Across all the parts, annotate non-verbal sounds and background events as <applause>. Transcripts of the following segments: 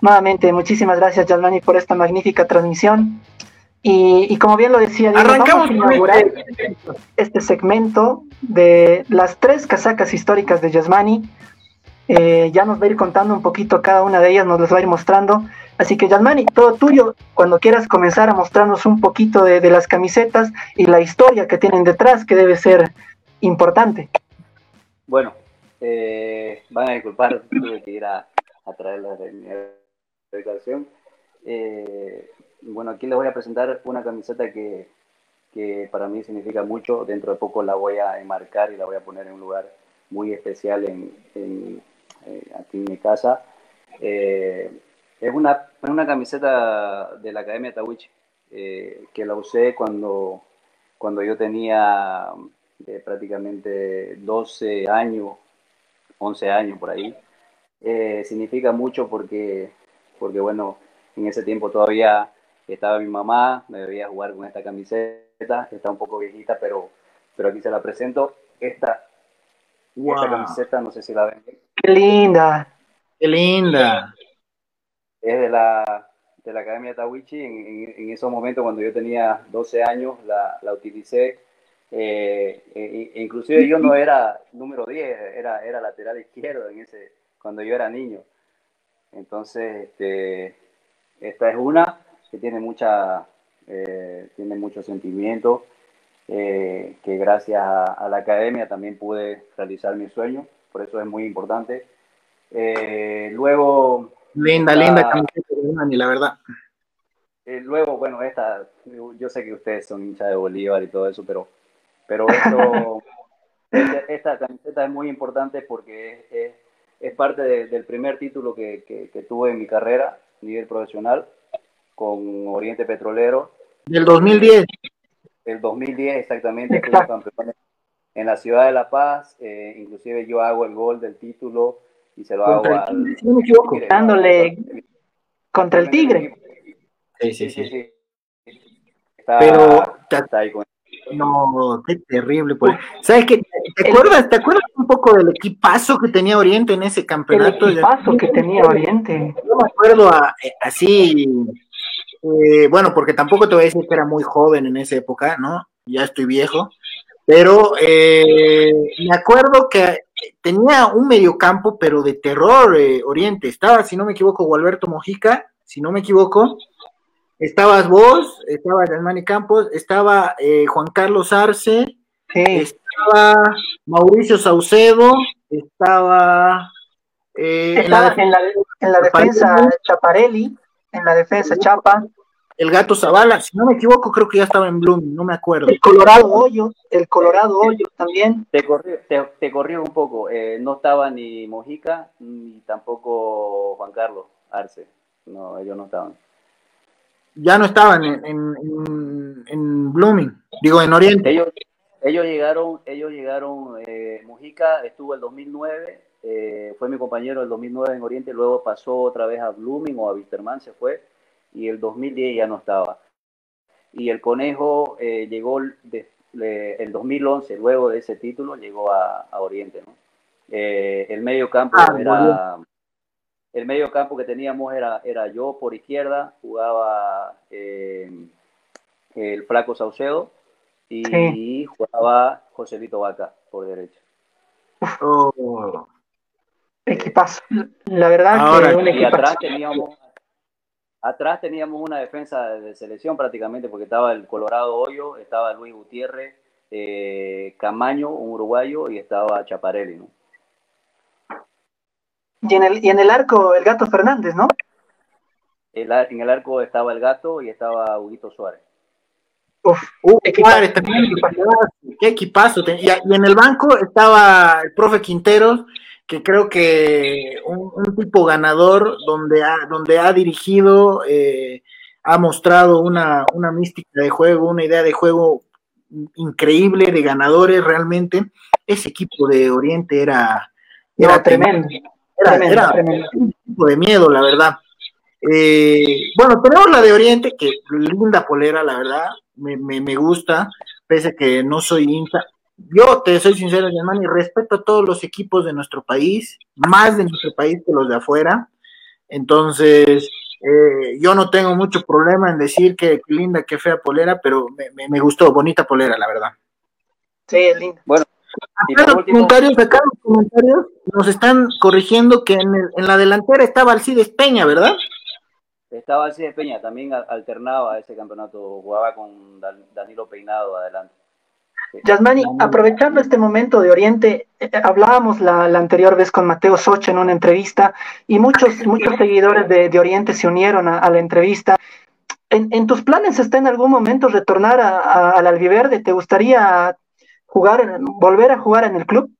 nuevamente, muchísimas gracias, Yasmani, por esta magnífica transmisión. Y, como bien lo decía, arrancamos vamos a inaugurar este segmento de las tres casacas históricas de Yasmani. Eh, ya nos va a ir contando un poquito cada una de ellas, nos las va a ir mostrando. Así que Yasmani, todo tuyo, cuando quieras comenzar a mostrarnos un poquito de, las camisetas y la historia que tienen detrás, que debe ser importante. Bueno, eh, van a disculpar, tuve que ir a, a traerlas de mi habitación. Eh, bueno, aquí les voy a presentar una camiseta que, que, para mí significa mucho. Dentro de poco la voy a enmarcar y la voy a poner en un lugar muy especial en, eh, aquí en mi casa. Eh, es una, una camiseta de la Academia Tawichi eh, que la usé cuando, cuando yo tenía prácticamente 12 años, 11 años por ahí. significa mucho porque, porque, bueno, en ese tiempo todavía estaba mi mamá, me debía jugar con esta camiseta, está un poco viejita, pero, pero aquí se la presento. Esta, esta camiseta, no sé si la ven. Qué linda. Qué linda. Es de la, de la Academia Tawichi. En, en, esos momentos, cuando yo tenía 12 años, la, la utilicé. Eh, e, e inclusive yo no era número 10, era, era lateral izquierdo en ese, cuando yo era niño. Entonces, este, esta es una que tiene mucha, eh, tiene mucho sentimiento, eh, que gracias a, la academia también pude realizar mi sueño, por eso es muy importante. Eh, luego... Linda, linda camiseta de la verdad. luego, bueno, esta, yo sé que ustedes son hinchas de Bolívar y todo eso, pero, pero esto, <laughs> este, esta, camiseta es muy importante porque es, es, parte del primer título que, que, que tuve en mi carrera a nivel profesional con Oriente Petrolero. Del 2010. El 2010 exactamente, campeón en la ciudad de La Paz, eh, inclusive yo hago el gol del título y se lo hago al... Si no me equivoco, dándole contra el Tigre. Sí, sí, sí. Pero está ahí con... No, qué terrible. Pues. ¿Sabes qué? ¿Te acuerdas, ¿Te acuerdas un poco del equipazo que tenía Oriente en ese campeonato? El equipazo que tenía Oriente. Yo me acuerdo eh, así eh, bueno, porque tampoco te voy a decir que era muy joven en esa época, ¿no? Ya estoy viejo, pero eh, me acuerdo que tenía un mediocampo, pero de terror eh, Oriente. Estaba, si no me equivoco, Gualberto Mojica, si no me equivoco. Estabas vos, estaba Germani Campos, estaba Juan Carlos Arce, estaba Mauricio Saucedo, estaba... estaba en la, en la defensa Chaparelli en la defensa, Chapa. El gato Zavala, si no me equivoco, creo que ya estaba en Bloom, no me acuerdo. El Colorado Hoyo, el Colorado Hoyo también. Te corrió, te, corrió un poco, eh, no estaba ni Mojica ni tampoco Juan Carlos Arce, no, ellos no estaban. Ya no estaban en, en, en, Blooming, digo en Oriente. Ellos, ellos llegaron, ellos llegaron, eh, Mojica estuvo el 2009 eh, fue mi compañero el 2009 en Oriente, luego pasó otra vez a Blooming o a Wisterman, se fue, y el 2010 ya no estaba. Y el Conejo eh, llegó de, el 2011, luego de ese título, llegó a, Oriente. ¿no? Eh, el medio campo ah, era... El medio campo que teníamos era, era yo por izquierda, jugaba el Flaco Saucedo y, jugaba Joselito Vaca por derecha. Oh. Equipazo. La verdad que atrás teníamos, atrás teníamos una defensa de selección prácticamente porque estaba el Colorado Hoyo, estaba Luis Gutiérrez, eh, Camaño, un uruguayo, y estaba Chaparelli, ¿no? Y en el, y en el arco el gato Fernández, ¿no? en el arco estaba el gato y estaba Huguito Suárez. Uf, uh, Suárez también, qué equipazo. Y, en el banco estaba el profe Quinteros que creo que un, tipo ganador donde ha, donde ha dirigido, eh, ha mostrado una, una mística de juego, una idea de juego increíble de ganadores realmente. Ese equipo de Oriente era, era, tremendo. Era, un tipo de miedo, la verdad. Eh, bueno, tenemos la de Oriente, que linda polera, la verdad, me, me, me gusta, pese a que no soy hincha, yo te soy sincero, y respeto a todos los equipos de nuestro país, más de nuestro país que los de afuera. Entonces, eh, yo no tengo mucho problema en decir que linda, que fea polera, pero me, gustó, bonita polera, la verdad. Sí, es linda. Bueno, acá los comentarios, acá los comentarios nos están corrigiendo que en, en la delantera estaba Alcides Peña, ¿verdad? Estaba Alcides Peña, también alternaba ese campeonato, jugaba con Danilo Peinado adelante. Yasmani, aprovechando este momento de Oriente, eh, eh, hablábamos la, anterior vez con Mateo Socha en una entrevista y muchos, <laughs> muchos seguidores de, Oriente se unieron a, la entrevista. ¿En, tus planes está en algún momento retornar al Albiverde? ¿Te gustaría jugar, volver a jugar en el club?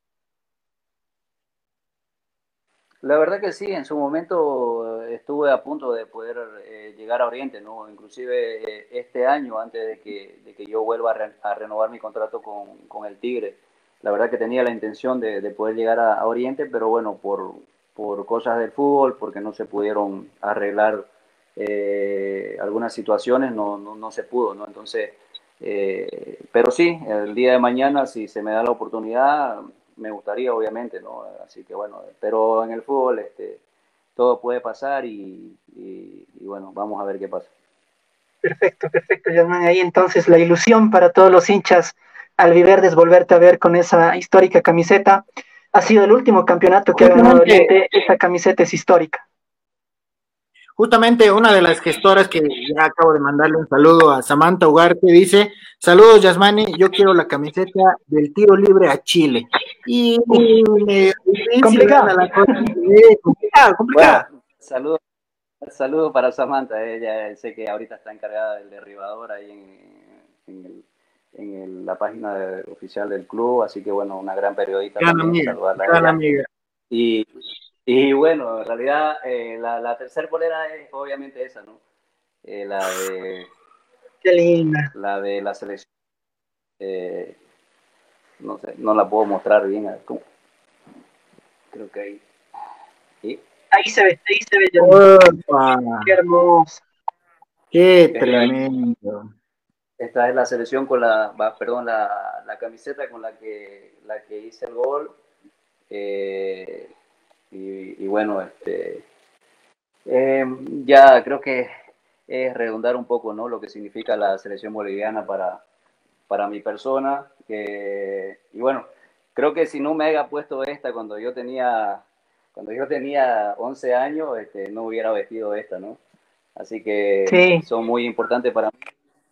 La verdad que sí, en su momento eh, estuve a punto de poder eh, llegar a Oriente, ¿no? Inclusive eh, este año, antes de que, de que yo vuelva a, renovar mi contrato con, con, el Tigre, la verdad que tenía la intención de, de poder llegar a, Oriente, pero bueno, por, por, cosas del fútbol, porque no se pudieron arreglar algunas situaciones, no, no, no, se pudo, ¿no? Entonces, pero sí, el día de mañana, si se me da la oportunidad, me gustaría, obviamente, ¿no? Así que bueno, pero en el fútbol este, todo puede pasar y, bueno, vamos a ver qué pasa. Perfecto, perfecto, Germán. Ahí entonces la ilusión para todos los hinchas albiverdes volverte a ver con esa histórica camiseta. Ha sido el último campeonato que ha ganado esa camiseta es histórica. Justamente una de las gestoras que ya acabo de mandarle un saludo a Samantha Ugarte dice, saludos Yasmani, yo quiero la camiseta del tiro libre a Chile. Y me complicada la complicada, complicada. saludos para Samantha, ella sé que ahorita está encargada del derribador ahí en, en, la página oficial del club, así que bueno, una gran periodista. Gran amiga, gran amiga. Y y bueno, en realidad eh, la, la tercera polera es obviamente esa, ¿no? Eh, la de... Qué linda. La de la selección. Eh, no sé, no la puedo mostrar bien. Creo que ahí. Ahí se ve, ahí se ve. Qué hermoso. Qué tremendo. Esta es la selección con la, perdón, la, la camiseta con la que, la que hice el gol. Eh, y, bueno, este, eh, ya creo que es redundar un poco ¿no? lo que significa la selección boliviana para, para mi persona. y bueno, creo que si no me haya puesto esta cuando yo tenía, cuando yo tenía 11 años, este, no hubiera vestido esta, ¿no? Así que son muy importantes para mí.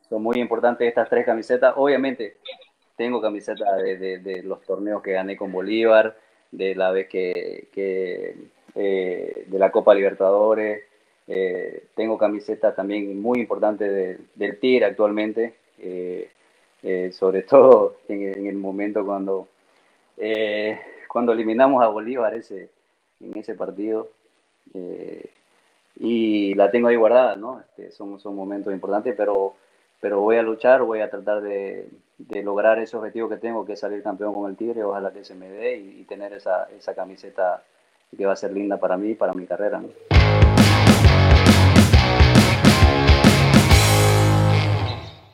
Son muy importantes estas tres camisetas. Obviamente, tengo camisetas de, de los torneos que gané con Bolívar, de la vez que, eh, de la Copa Libertadores. Eh, tengo camisetas también muy importantes del TIR actualmente, eh, sobre todo en, el momento cuando, cuando eliminamos a Bolívar en ese partido. y la tengo ahí guardada, ¿no? Este, son, son momentos importantes, pero pero voy a luchar, voy a tratar de, lograr ese objetivo que tengo, que es salir campeón con el Tigre, ojalá que se me dé y, tener esa, esa, camiseta que va a ser linda para mí y para mi carrera.